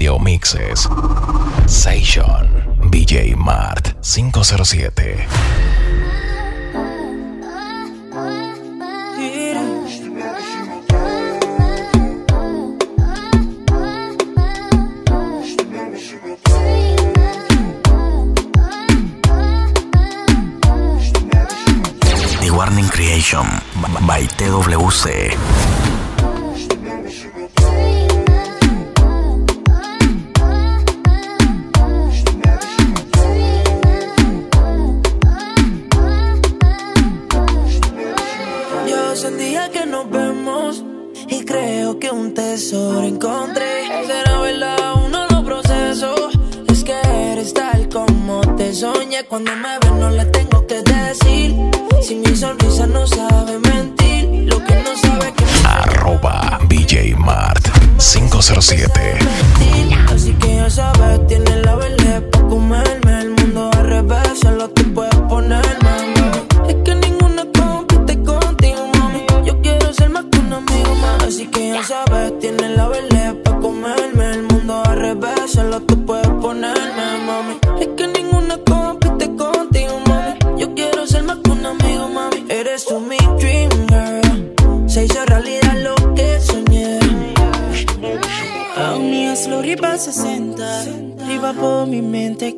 Radio Mixes. Session BJ Mart 507. The Warning Creation by TWC.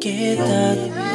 kita.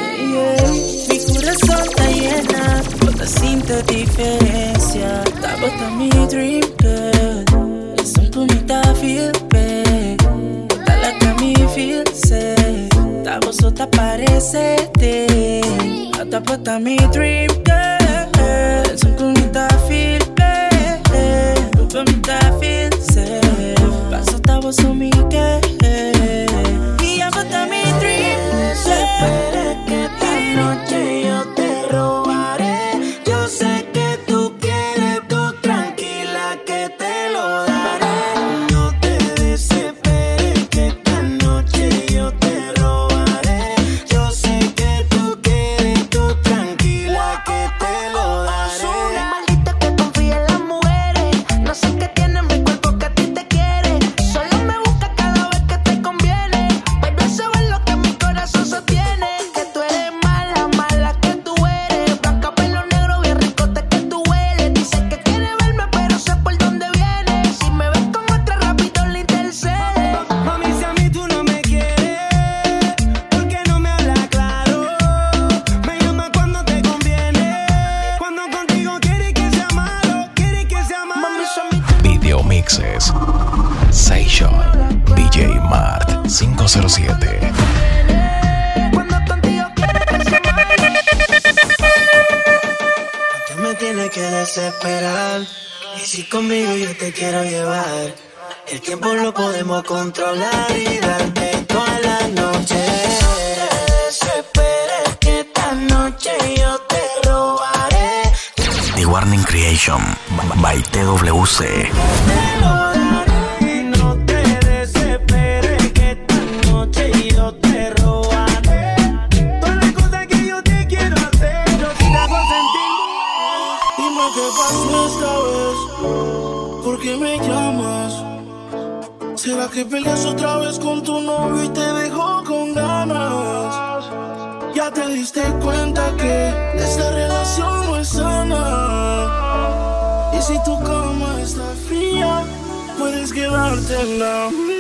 just give out a 10 now.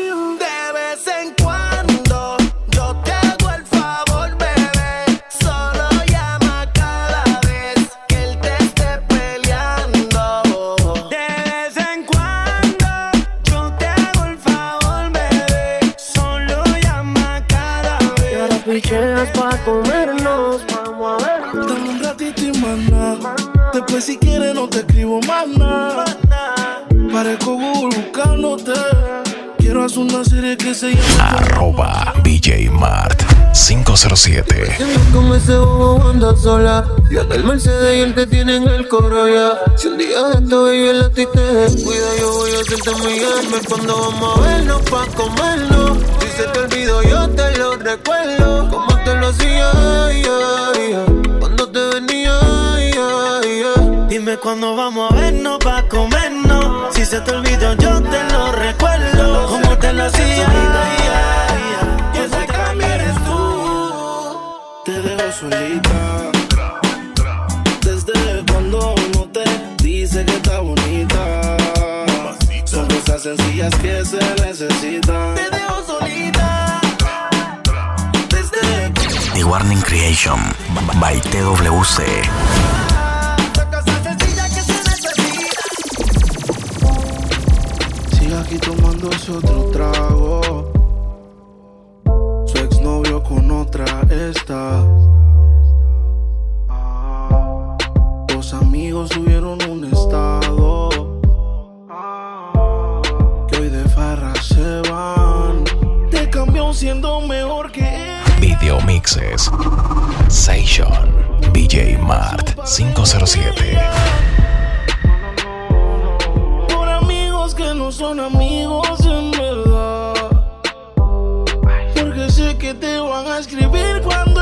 107. Como ese bobo anda sola. Yo del Mercedes y él te tiene en el coro ya. Si un día de tu y el a ti te descuida, yo voy a hacerte mi alma. Cuando vamos a vernos pa' comernos. Si se te olvido, yo te lo recuerdo. Como te lo hacía, yeah, yeah. cuando te venía. Yeah, Dime cuándo vamos a vernos pa' comernos. Si se te olvido, yo te lo recuerdo. solita. Desde cuando uno te dice que está bonita. Son cosas sencillas que se necesitan. Te dejo solita. Desde The Warning Creation by TWC. aquí tomándose otro trago. Su exnovio con otra está. Mixes. Session. BJ Mart 507. Por amigos que no son amigos en verdad. Porque sé que te van a escribir cuando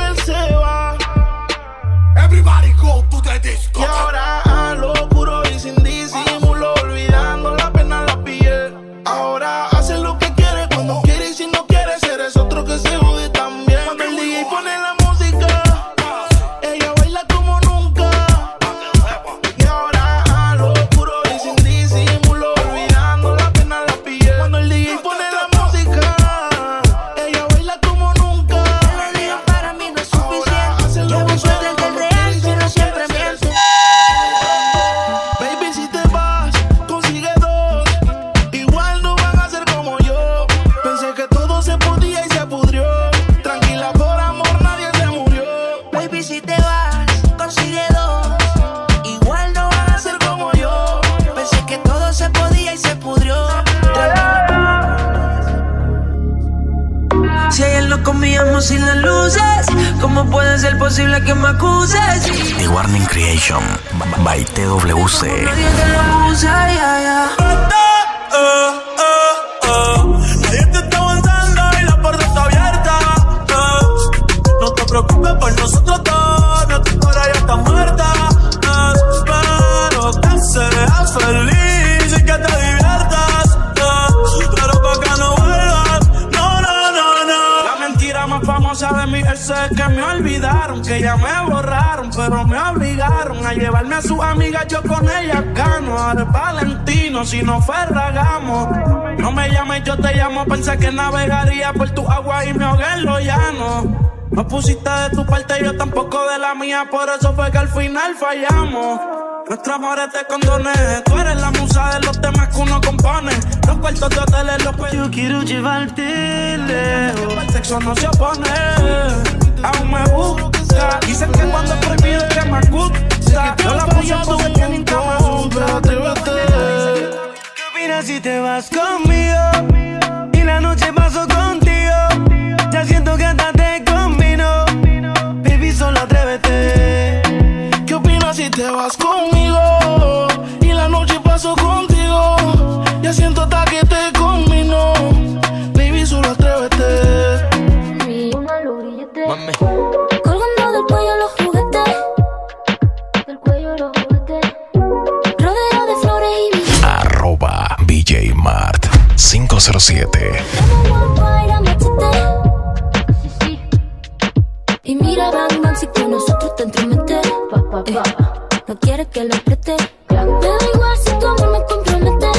No pusiste de tu parte, yo tampoco de la mía, por eso fue que al final fallamos. Nuestro amor es de condones, tú eres la musa de los temas que uno compone. Los cuartos de hoteles, los pe- Yo quiero llevarte lejos. El sexo no se opone, aún me gusta. Dicen que cuando es prohibido es que me gusta. Yo la puse en tu nunca me gusta. ¿Qué opinas si te vas conmigo? Y la noche paso contigo. Ya siento que hasta vas conmigo? Y la noche paso contigo. Ya siento hasta que te combino. Baby, solo atrévete. Colgando del cuello los juguetes. Del cuello los juguetes. Rodeo de flores y billetes. Arroba BJ Mart 507. Como guapa y mira, bang, bang, si con nosotros te entromete. Eh, no quieres que lo apriete. Me da igual si tu amor me compromete.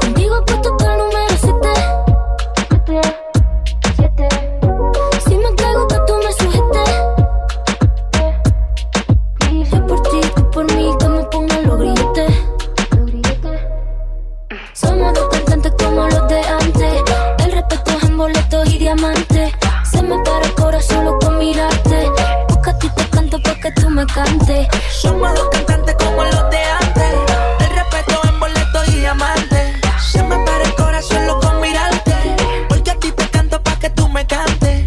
Contigo puesto hasta el número 7. Si me caigo que tú me sujetes. Yo por ti, tú por mí, que me pongan los grilletes. Somos dos cantantes como los de antes. El respeto es en boletos y diamantes. Cantes. Somos dos cantantes como los de antes. El respeto en boleto y diamante. Se me para el corazón loco mirarte. Porque a ti te canto pa' que tú me cantes.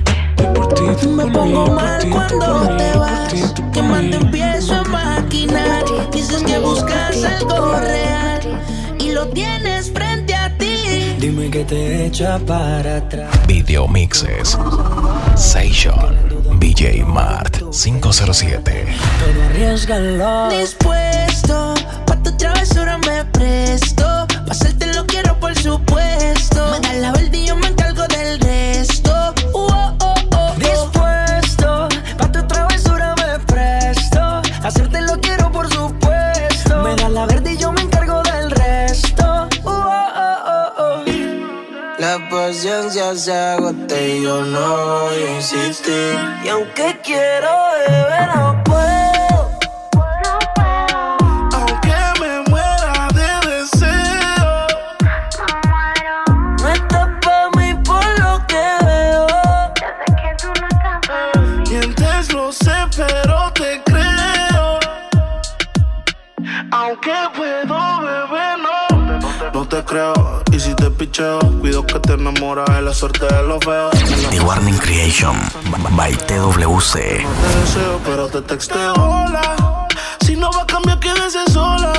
Me pongo mal cuando te vas. Que te empiezo a maquinar. Dices que buscas algo real. Y lo tienes frente a ti. Dime que te echa para atrás. Video Mixes. Session. BJ Mart 507. Todo arriesgalo. Dispuesto, Aunque puedo beber, no. No te creo, y si te picheo, cuido que te enamoras de la suerte de los feos. The Warning Creation by TWC. Te deseo, pero te texteo. Hola, si no va a cambiar, quédese sola.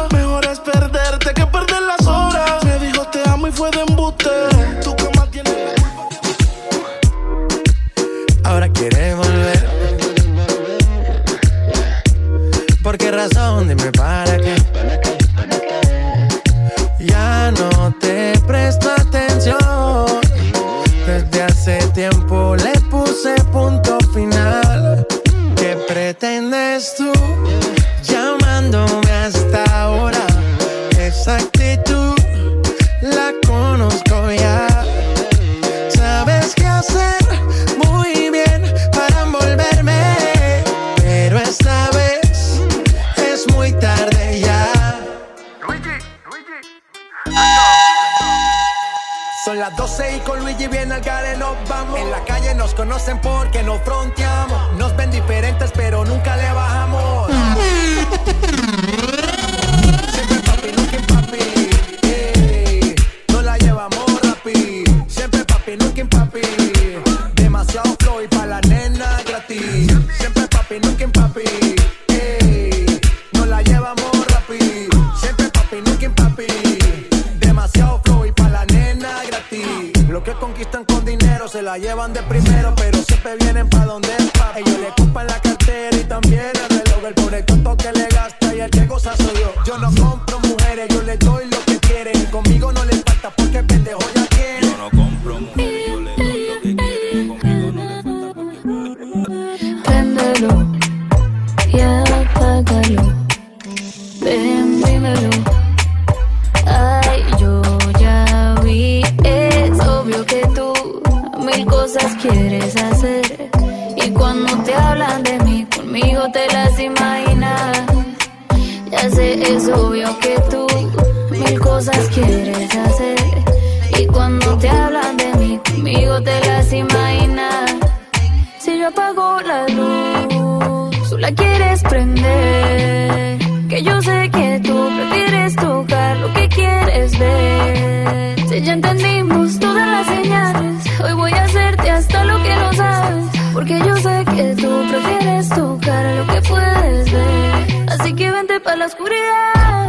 La oscuridad.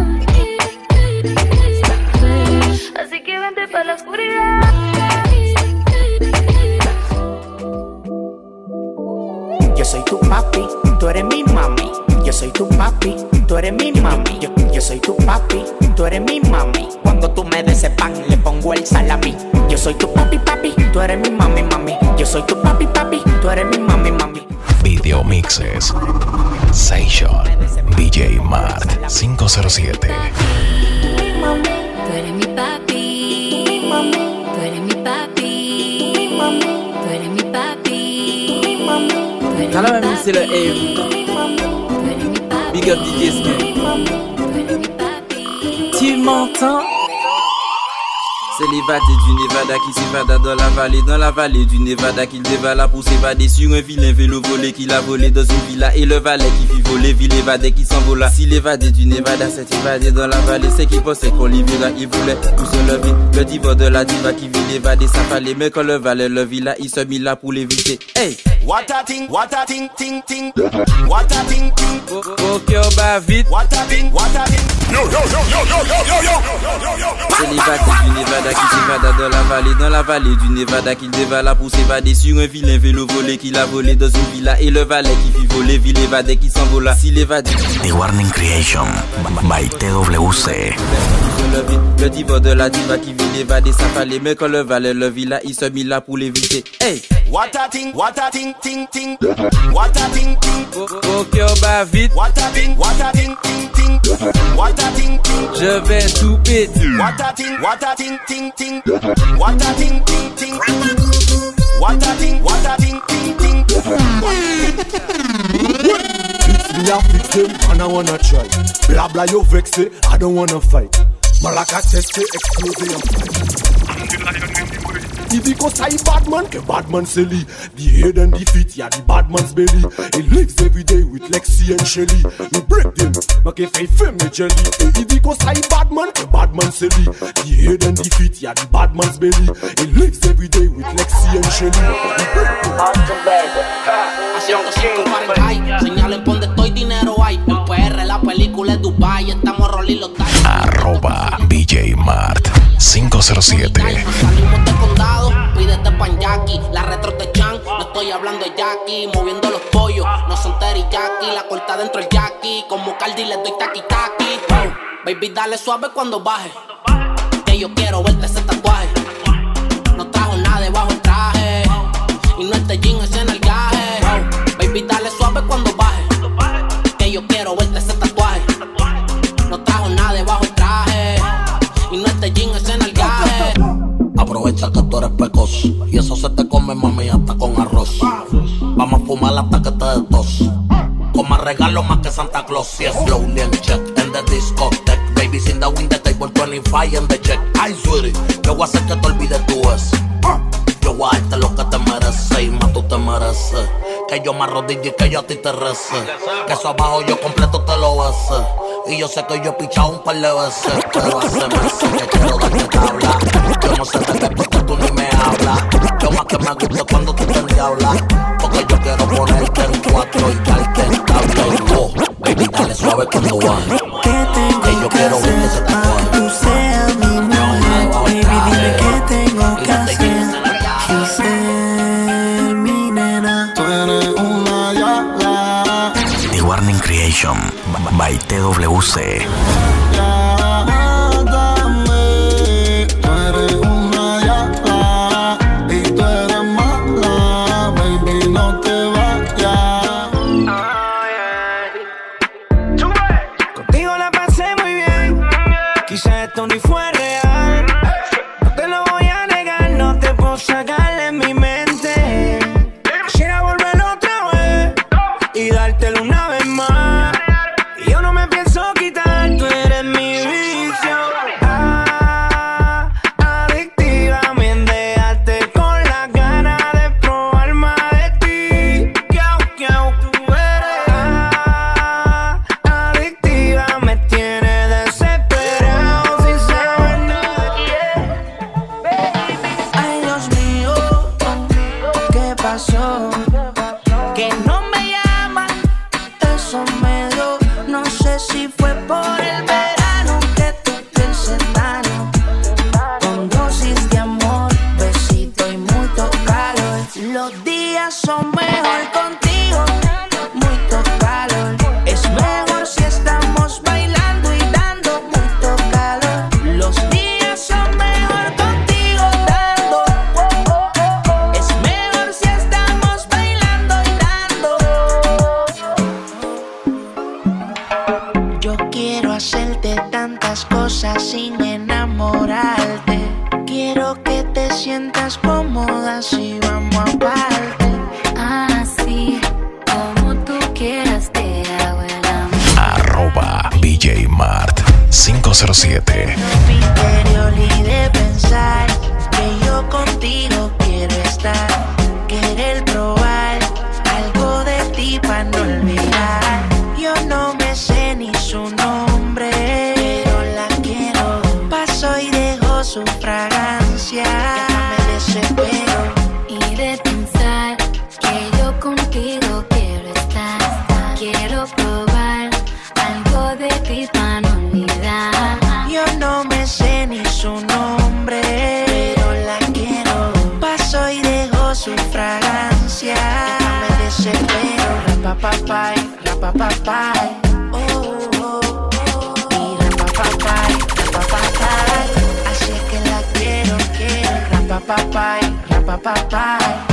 Así que vente para la oscuridad. Yo soy tu papi, tú eres mi mami. Yo soy tu papi, tú eres mi mami. Yo, yo soy tu papi, tú eres mi mami. Cuando tú me des le pongo el salami. Yo soy tu papi, papi, tú eres mi mami, mami. Yo soy tu papi, papi, tú eres mi mami, mami. Video mixes. Session. DJ Mart 507. Tú eres mi papi. Tú eres mi papi. Tú eres mi papi. Quand même, c'est le. Big up DJ. Tu m'entends? C'est l'évadé du Nevada qui s'évada dans la vallée, dans la vallée du Nevada qu'il dévala pour s'évader sur un vilain vélo volé qu'il a volé dans une villa et le valet qui fit voler, ville évadé qui s'envola. Si l'évadé du Nevada s'est évadé dans la vallée, c'est qu'il pensait qu'on l'y verra, il voulait tout se lever. Le diva de la diva qui vit l'évader, ça fallait, mais quand le valet le villa, il se mit là pour l'éviter. Hey! What a thing, what a thing, ting, ting. What a thing, ting. Oh, oh, cœur bat vite. What a thing, what a thing. Yo, yo, yo, yo, yo, yo, yo, yo, yo, yo, yo. C'est l'évadé du Nevada qui s'évada dans la vallée, dans la vallée du Nevada qu'il dévala pour s'évader sur un vilain vélo volé qu'il a volé dans une villa et le valet qui fit voler, ville évadé qui s'envola. Si l'évadé The Warning Creation by TWC. le diva de la diva qui vit l'évader, ça fallait, mais quand le valet le villa, il se mit là pour l'éviter. Hey! What a thing, what a thing, ting, ting. What a thing, ting. Cœur bat vite. What a thing, what a thing, ting, ting. what a ting ting. Je vais tout péter. What a ting, what a ting ting ting. What a ting ting ting. What a ting, what a ting ting ting. Fix me, I fix them, and I wanna try. Blah blah, you vex it, I don't wanna fight. Malaka test it, explode and fight. If he goes say bad man, ke bad man silly. The head and the feet, yeah, the bad man's belly. He lives every day with Lexi and Shelly. You break them, make a fake femme jelly. Eh, If he goes say bad man, ke bad man silly. The head and the feet, yeah, the bad man's belly. He lives every day with Lexi and Shelly. You break them. Haciendo cinco Fahrenheit 507. Salimos de condado, pídete pan Jackie La retro te chan, no estoy hablando de Jackie Moviendo los pollos, no son teriyaki La corta dentro el Jackie Como Cardi le doy taqui taqui Baby dale suave cuando baje Que yo quiero verte ese tatuaje No trajo nada debajo el traje Y no este jean y eso se te come, mami, hasta con arroz. Vamos a fumar hasta que te des tos. Con más regalo más que Santa Claus. Y es slowly and check en the discotheque. Babies in the the table 25 en the check. Ay, sweetie, yo voy a hacer que te olvides tú eso. Yo voy a darte lo que te mereces y más tú te mereces. Que yo me arrodille y que yo a ti te rece. Que eso abajo yo completo te lo bese. Y yo sé que yo he pichado un par de veces. Pero hace meses que quiero darte tabla. Yo no sé de qué porque tú ni me hablas. Yo más que me gusta cuando tú te hablas. Porque yo quiero ponerte en cuatro y darte en tabla. Y oh, baby, dale suave cuando baje. Que yo quiero by su fragancia. Ya me desespero. Rapapapay, rapapapay. Oh, oh, oh. Y rapapapay, rapapapay. Así es que la quiero, quiero. Rapapapay, rapapapay.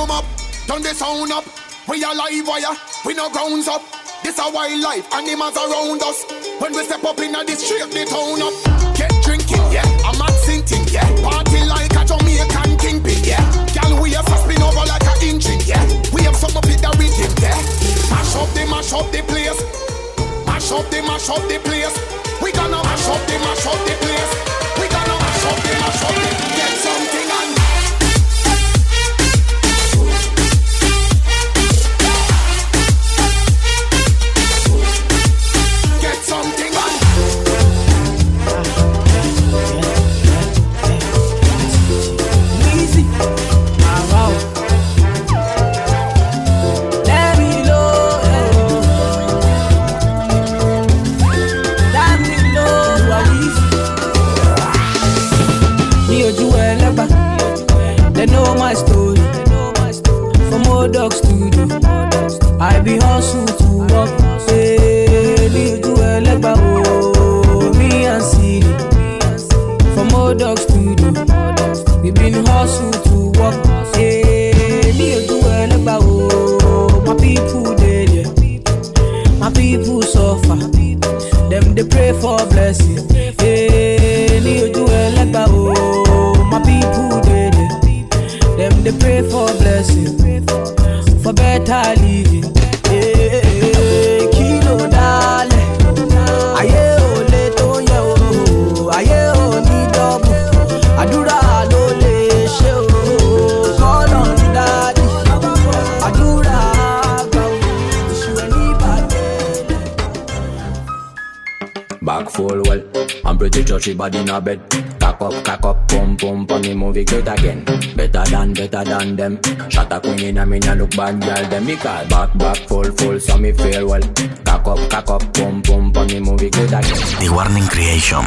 Volume up, turn the sound up. We are live wire, we no grounds up. This a wildlife, animals around us. When we step up in the street, the town up. Get drinking, yeah. I'm sinting, yeah. Party like a Jamaican kingpin, yeah. Girl, we have spin over like a engine, yeah. We have some up with the rhythm, yeah. Mash up the mash up the place. Mash up the mash up the place. We gonna mash up the mash up the place. We gonna mash up the mash up the Get something blessing. She body in a bed. Cock up, cock up, pum pum, pon the movie great again. Better than, better than them. Shot a queen in a me nah look bad, girl. Them me call back, back full, full, so me feel well. Cock up, cock up, pum pum, pon the movie great again. The Warning Creation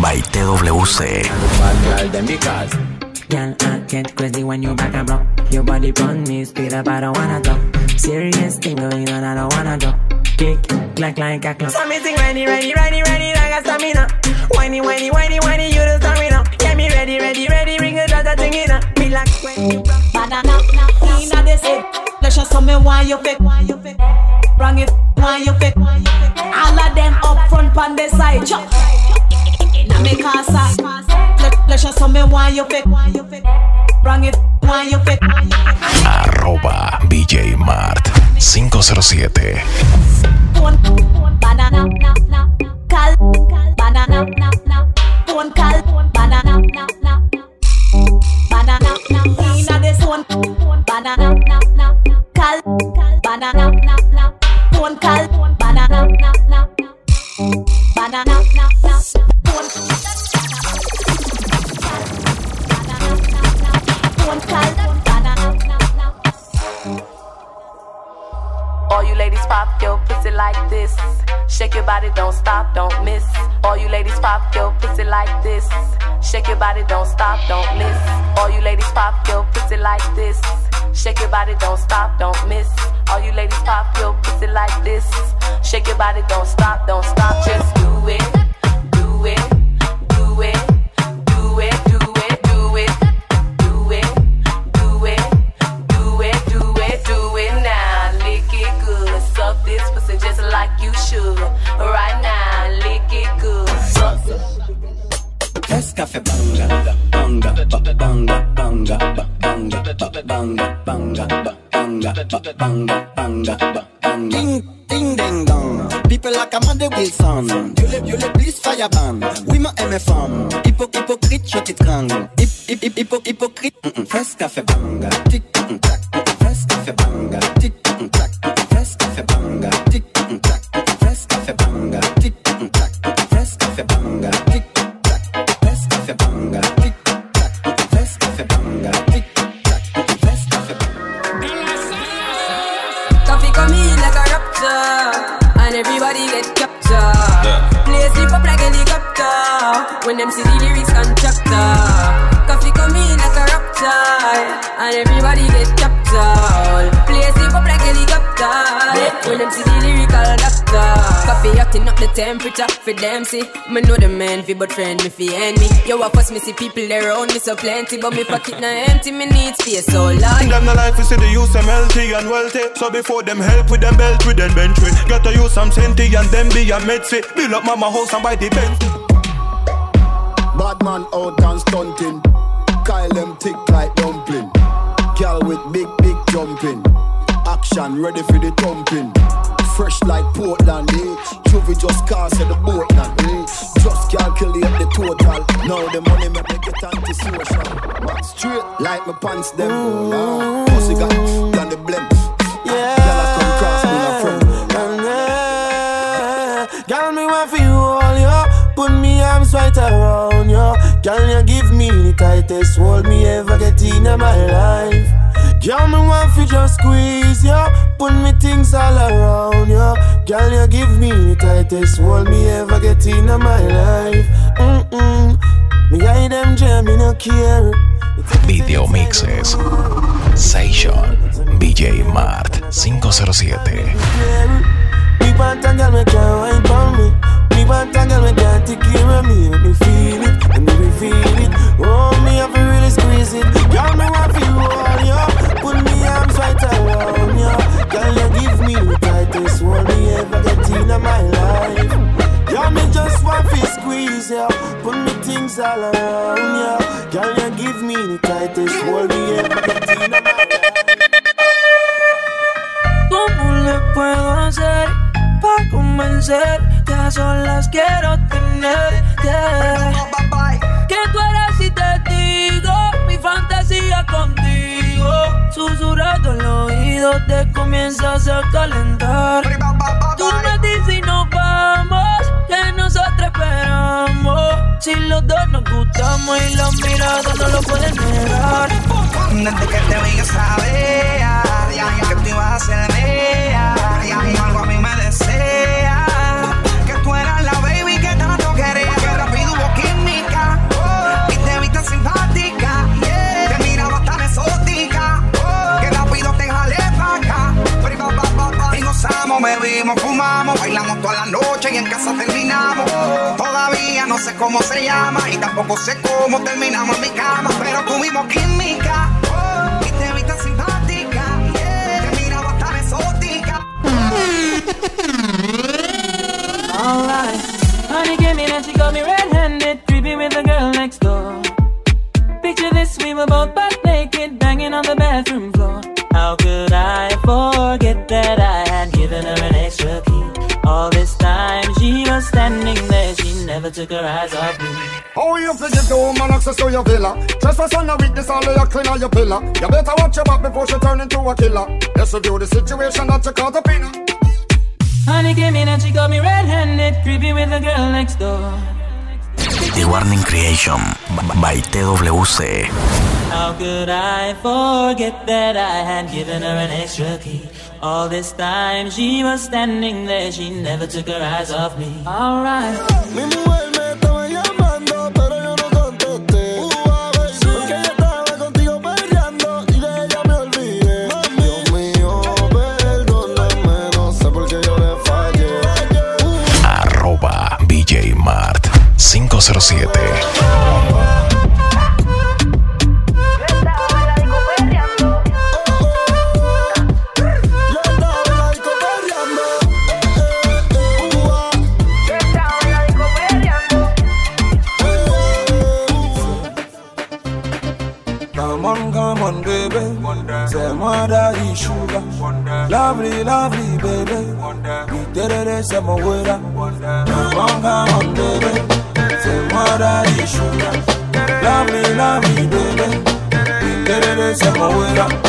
by TWC. Bad girl, them because. Girl, I get crazy when you back and block. Your body run me, speed up, I don't wanna talk. Serious thing going on, I don't wanna talk. Kick, clack like a clock. So me sing ready, ready, ready, ready, like a stamina. Whiny, whiny, whiny, whiny, you the stamina. Get me ready, ready, ready, bring it out, thing in Me like when you rock. Banana, inna this head. Let's show some me why you fake. Bring it, why you fake. All of them up front on the side. Chop. Inna me casa. Let- Let's show some me why you fake. Bring it, why you fake. Arroba BJ Mart 507. Phone, banana, Phone call, banana, banana. Banana, call, banana. Phone call, banana, banana. Phone call, banana. All you ladies pop your pussy like this. Shake your body, don't stop, don't miss. All you ladies pop your pussy like this. Shake your body, don't stop, don't miss. All you ladies pop your pussy like this. Shake your body, don't stop, don't miss. All you ladies pop your pussy like this. Shake your body, don't stop, don't stop, just do it, do it, say banga, banga, ba banga, banga, ba banga, ba banga, banga, ba banga, ba banga, banga, ba banga. Ding, ding, ding, dong. People are commanded with son. You live, you live, please fire ban. Oui, ma aime femme. Hypo, hypocrite, je t'y trang. Hip, hip, hip, hypocrite. Fresca fait banga, Tic, tac. Fresca fait bang. Coffee acting up the temperature for them see. Me know the man fi but friend me fi end me. Yo, I first me see people around me so plenty, but me pocket na empty. Me need space so large. Them the life we see the use them healthy and wealthy. So before them help with them belt with them bench with. Gotta use some senti and then be a med fit. Build up mama house and buy the bench. Bad man out and stunting. Kyle them tick like dumpling. Girl with big, big jumping. Action ready for the thumping. Fresh like Portland, eh? Juvie just cast at the boat now, eh? Just calculate the total. Now the money me make it anti-social. Man, straight like my pants them. Ah, pussy got done the blem. Yeah. Girl, I come cross me a friend. Girl, me want for you all, yo. Put me arms right around you. Girl, you give me the tightest hold me ever get in my life. Girl, me want for just squeeze you. Put me things all around you. Girl, you give me the tightest hold me ever get in my life. Mm-mm. Me hide them jam, me no care. Video mixes. Session. BJ Mart 507. Me want a girl me can wine for me. Me want a girl me can take care of me. Let me feel it, let me feel it. Oh, me have to really squeeze it. Girl, me want feel all you. Put me arms right around you. Girl, you give me the tightest hold me ever get in my life. Girl, me just want to squeeze you. Put me things all around you. Girl, you give me the tightest hold me ever get in my life. ¿Cómo le puedo hacer para convencer? Que a solas quiero tenerte. Que tú eres Susurrando el oído te comienzas a calentar. Tú me dices y nos vamos, que nosotros esperamos. Si los dos nos gustamos y las miradas no lo pueden negar. Desde que te vi yo sabía que tú ibas a ser bebimos, fumamos bailamos toda la noche y en casa terminamos todavía no sé cómo se llama y tampoco sé cómo terminamos en mi cama pero tuvimos química y te viste simpática te miraba tan exótica Alright. Honey came in and she got me red-handed, creepy with the girl next door. Picture this, we were both butt naked, banging on the bathroom floor. How could I forget that I had never took her eyes off me. How you fi give the woman access to your villa? Trespass on a weakness, all of your clean on your pillar. You better watch your back before she turn into a killer. Let's review the situation that you caught up in. Honey came in and she got me red-handed, creepy with the girl next door. The Warning Creation by TWC. How could I forget that I had given her an extra key? All this time she was standing there, she never took her eyes off me. Alright. Mi mujer me estaba llamando, pero yo no contesté. Ah, Porque yo estaba contigo peleando y de ella me olvidé. Dios mío, perdóname, no sé por qué yo le fallé. Arroba BJ Mart 507. lovely, lovely baby. You did it, c'est mon wera. Bonga mon baby, c'est moi d'aller chouda. Lovely, lovely baby. You did it, c'est mon wera.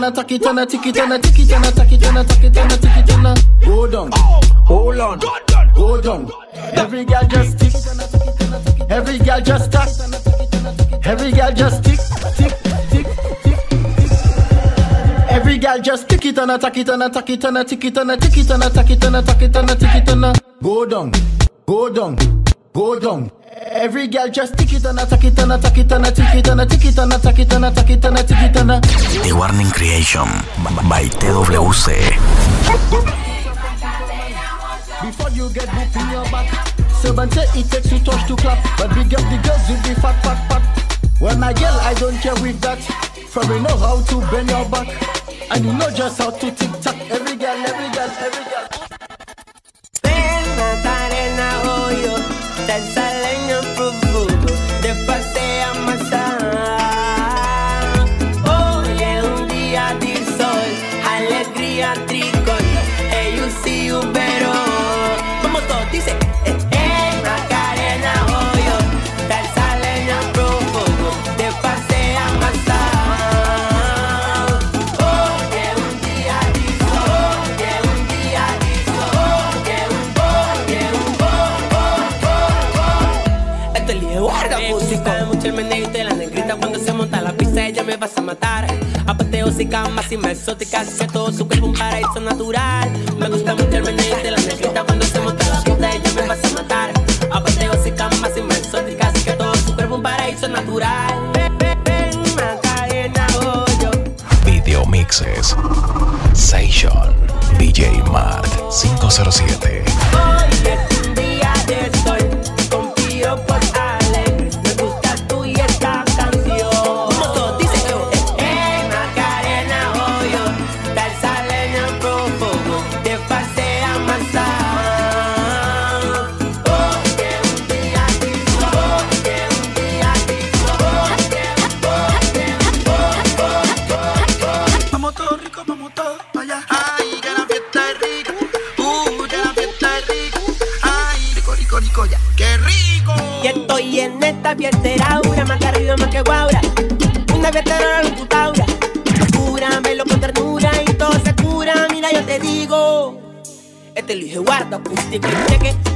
tana, tuck it tana, tick it tana, tick it tana, tuck it tana, tuck it tana, tick it tana. Go down, hold on, go down. Every girl just tick, every girl just tick. every girl just tick, tick, tick, tick. Every girl just tick it and attack it and attack it and attack it and attack it and attack it and attack it and attack it and go down, go down, go down. Every girl just tick it on a, tack it on a, tack it on a, tick it on a, tick it on a, tack it on a, tack it on a, tick it on a. The Warning Creation by TWC. Before you get boop in your back Seven say it takes two touch to clap. But big up the girls with the fat fat fat. Well my girl I don't care with that. For we know how to bend your back. And you know just how to tick tock Every girl, every girl, every girl vas a matar Apateo y así que todo su cuerpo un paraíso natural Me gusta mucho el meneito y la negrita cuando se monta la pista ella me vas a matar Apateo y exótica así que todo su cuerpo un paraíso natural Video Mixes. Session. DJ Mart 507. cuidado, justifique it,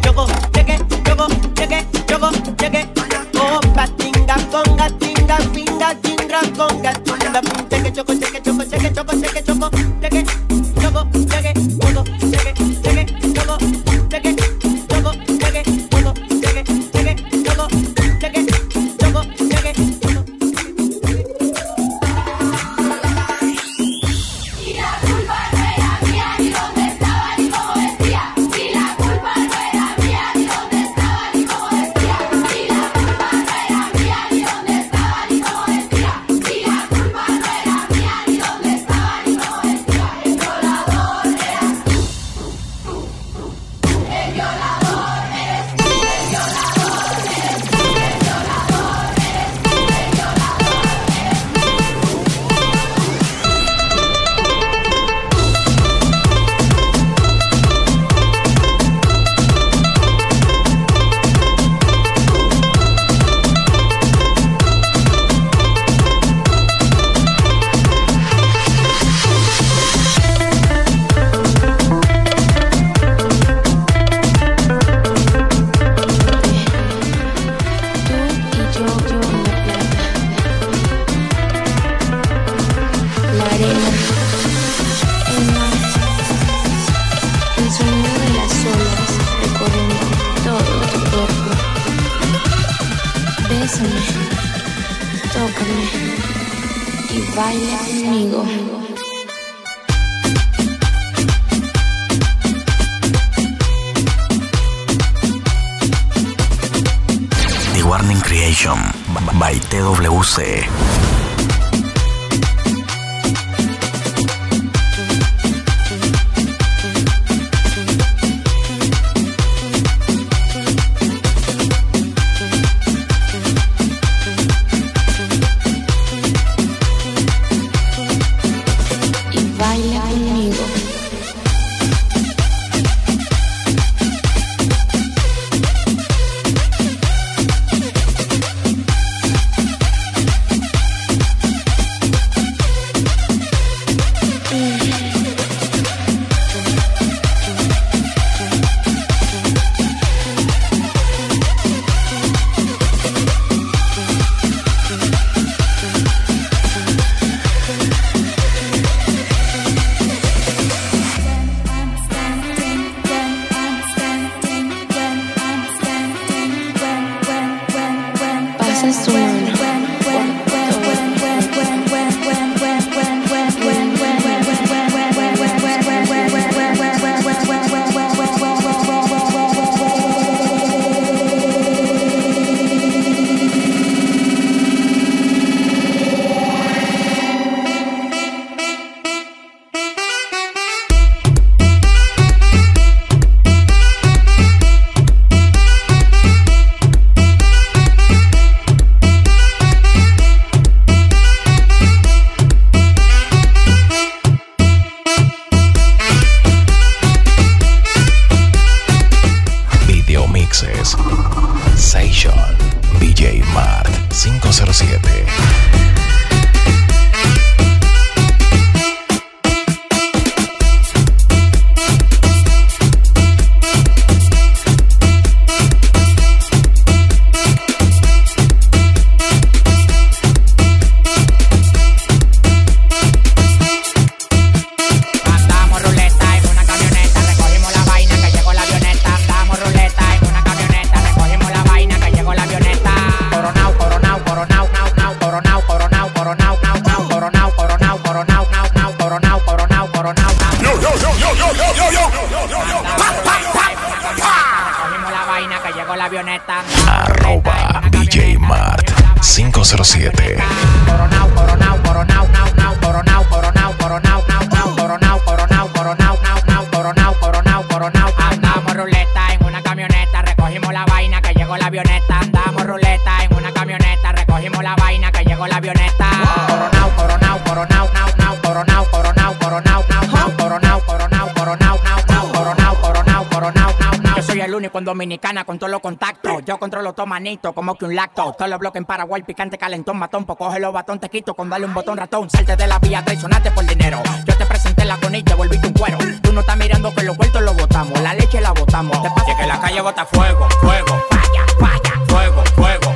Yo controlo todo manito como que un lacto. Todos los bloques en Paraguay, picante, calentón, matón. Pues coge los batón, te quito con darle un botón ratón. Salte de la vía, traicionate por dinero. Yo te presenté la con y te volviste un cuero. Tú no estás mirando que los vueltos los botamos. La leche la botamos. Te que la calle bota fuego, fuego. Falla, falla, fuego, fuego.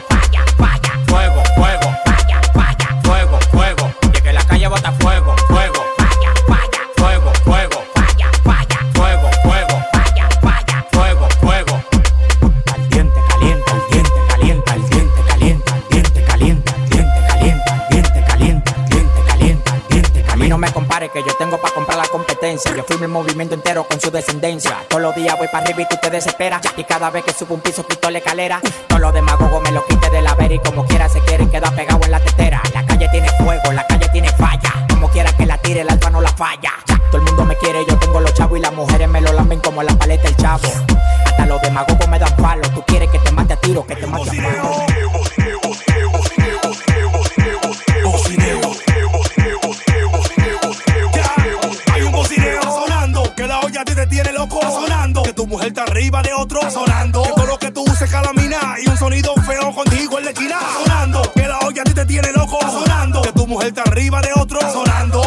Yo firmo el movimiento entero con su descendencia. Todos los días voy para arriba y tú te desesperas. Y cada vez que subo un piso quito la escalera. Todos los demagogos me lo quite de la vera y como quiera se quieren quedar pegado en la tetera. La calle tiene fuego, la calle tiene falla. Como quiera que la tire, el alfa no la falla. Todo el mundo me quiere, yo tengo los chavos y las mujeres me lo lamben como la paleta el chavo. Hasta los demagogos me dan palo. Tú quieres que te mate a tiro, que te mate a palo. Mujer está arriba de otro. Sonando,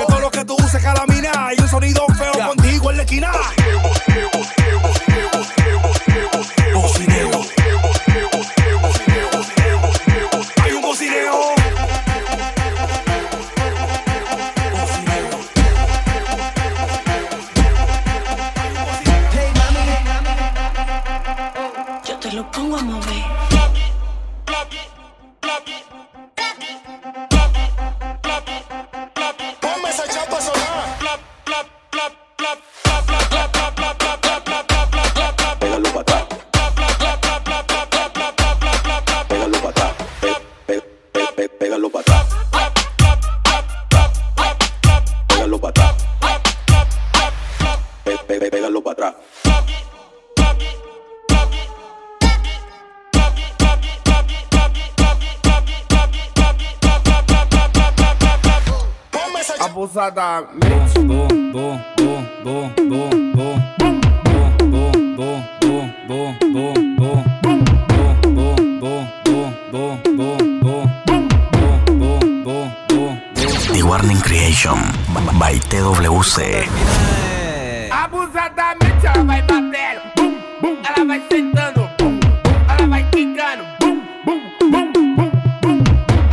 eu sei. Abusadamente ela vai bater, bum, bum, ela vai sentando, bum, bum, ela vai quicando, bum, bum, bum, bum, bum,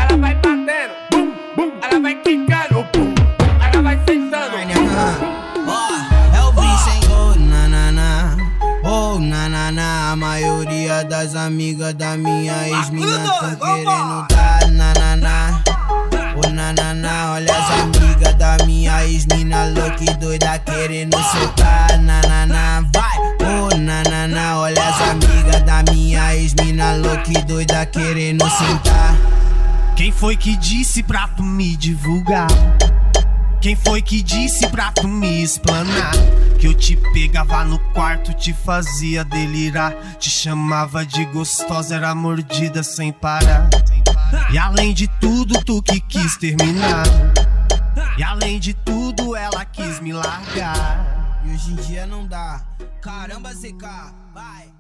ela vai bater, bum, bum, ela vai quicando, bum, ela vai sentando. Ó, é o bicho, hein? Oh, nanana, oh, nanana, a maioria das amigas da minha ex-mina tão querendo dar, na. Ô nananá, olha as amigas da minha ex-mina louca e doida querendo soltar nananá. Vai, ô nananá, olha as amigas da minha ex-mina louca e doida querendo sentar. Quem foi que disse pra tu me divulgar? Quem foi que disse pra tu me explanar? Que eu te pegava no quarto, te fazia delirar. Te chamava de gostosa, era mordida sem parar. E além de tudo, tu que quis terminar. E além de tudo, ela quis me largar. E hoje em dia não dá. Caramba, CK, vai.